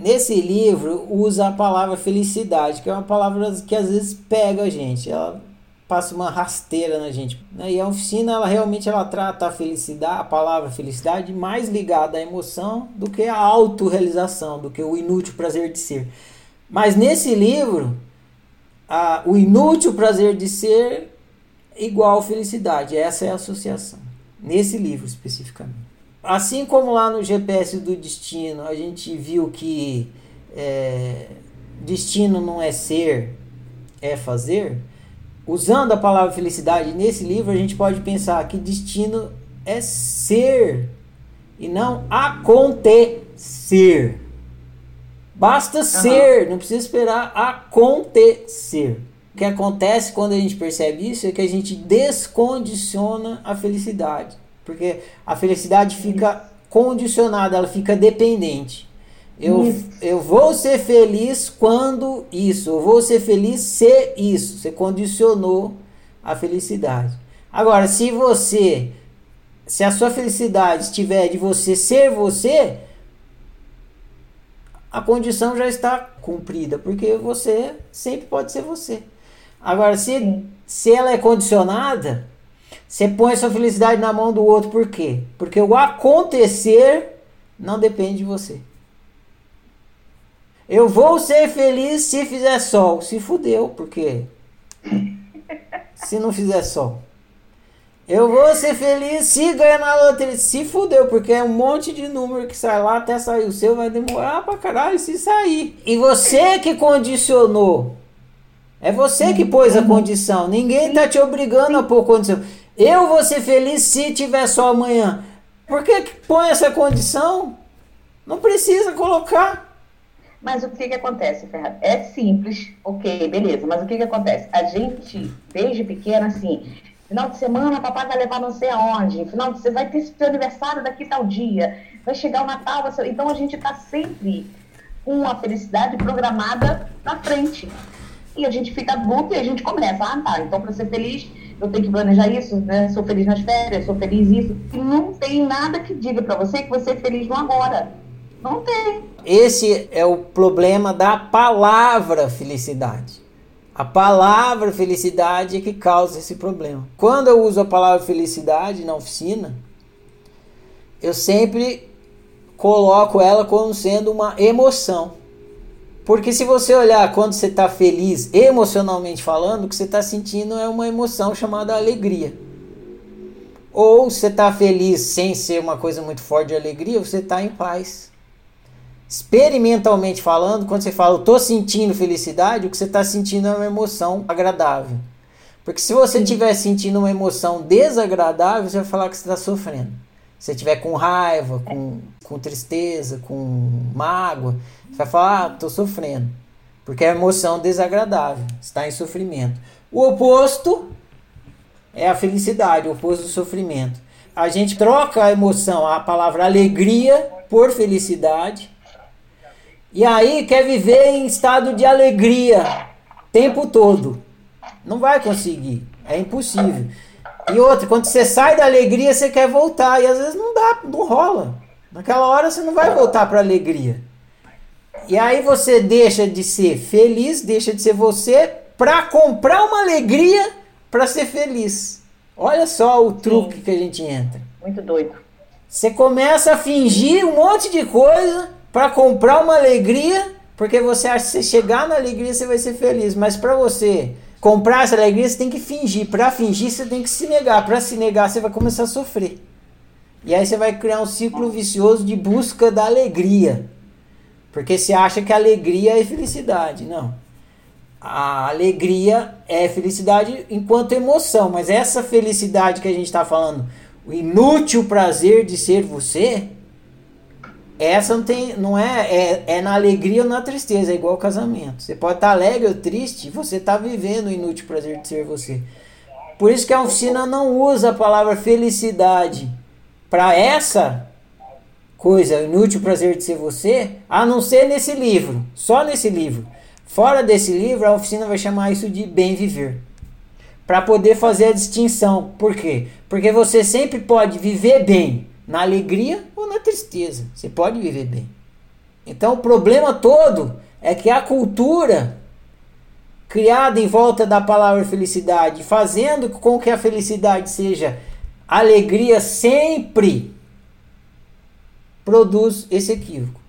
nesse livro usa a palavra felicidade, que é uma palavra que às vezes pega a gente. Ela passa uma rasteira na gente. Né? E a oficina, ela realmente ela trata a felicidade, a palavra felicidade, mais ligada à emoção do que à autorrealização, do que o inútil prazer de ser. Mas nesse livro, a, o inútil prazer de ser igual felicidade. Essa é a associação. Nesse livro especificamente. Assim como lá no GPS do destino a gente viu que é, destino não é ser, é fazer, usando a palavra felicidade nesse livro a gente pode pensar que destino é ser e não acontecer. Basta uhum. ser, não precisa esperar acontecer. O que acontece quando a gente percebe isso é que a gente descondiciona a felicidade. Porque a felicidade fica condicionada, ela fica dependente. Eu, eu vou ser feliz quando isso, eu vou ser feliz se isso. Você condicionou a felicidade. Agora, se você, se a sua felicidade estiver de você ser você, a condição já está cumprida, porque você sempre pode ser você. Agora, se, se ela é condicionada, você põe sua felicidade na mão do outro, por quê? Porque o acontecer não depende de você. Eu vou ser feliz se fizer sol. Se fudeu, porque se não fizer sol. Eu vou ser feliz se ganhar na loteria. Se fudeu, porque é um monte de número que sai lá até sair o seu, vai demorar pra caralho se sair. E você que condicionou. É você que pôs a condição. Ninguém tá te obrigando a pôr condição. Eu vou ser feliz se tiver só amanhã. Por que, que põe essa condição? Não precisa colocar. Mas o que, que acontece, Ferrado? É simples, ok, beleza. Mas o que, que acontece? A gente, desde pequena, assim, final de semana, papai vai levar não sei aonde, final de semana vai ter seu aniversário daqui tal dia, vai chegar o Natal, você... então a gente está sempre com a felicidade programada na frente. E a gente fica adulto e a gente começa, ah, tá, então para ser feliz eu tenho que planejar isso, né? Sou feliz nas férias, sou feliz isso. E não tem nada que diga para você que você é feliz no agora. Não tem. Esse é o problema da palavra felicidade. A palavra felicidade é que causa esse problema. Quando eu uso a palavra felicidade na oficina, eu sempre coloco ela como sendo uma emoção. Porque se você olhar quando você está feliz, emocionalmente falando, o que você está sentindo é uma emoção chamada alegria. Ou você está feliz sem ser uma coisa muito forte de alegria, você está em paz. Experimentalmente falando, quando você fala, eu estou sentindo felicidade, o que você está sentindo é uma emoção agradável. Porque se você estiver sentindo uma emoção desagradável, você vai falar que você está sofrendo. Você estiver com raiva, com, com tristeza, com mágoa, você vai falar, ah, tô sofrendo. Porque é emoção desagradável, está em sofrimento. O oposto é a felicidade, o oposto do sofrimento. A gente troca a emoção, a palavra alegria, por felicidade. E aí quer viver em estado de alegria tempo todo. Não vai conseguir, é impossível. E outra, quando você sai da alegria, você quer voltar. E às vezes não dá, não rola. Naquela hora você não vai voltar para alegria. E aí você deixa de ser feliz, deixa de ser você para comprar uma alegria para ser feliz. Olha só o truque Sim. que a gente entra. Muito doido. Você começa a fingir um monte de coisa para comprar uma alegria, porque você acha que se chegar na alegria você vai ser feliz, mas para você comprar essa alegria você tem que fingir. Para fingir você tem que se negar. Para se negar você vai começar a sofrer. E aí você vai criar um ciclo vicioso de busca da alegria. Porque você acha que alegria é felicidade. Não. A alegria é felicidade enquanto emoção, mas essa felicidade que a gente está falando, o inútil prazer de ser você, essa não tem, não é, é, é na alegria ou na tristeza, é igual casamento. Você pode estar tá alegre ou triste, você está vivendo o inútil prazer de ser você. Por isso que a oficina não usa a palavra felicidade para essa coisa, inútil prazer de ser você, a não ser nesse livro, só nesse livro. Fora desse livro, a oficina vai chamar isso de bem viver. Para poder fazer a distinção. Por quê? Porque você sempre pode viver bem na alegria tristeza. Você pode viver bem. Então o problema todo é que a cultura criada em volta da palavra felicidade, fazendo com que a felicidade seja alegria sempre, produz esse equívoco.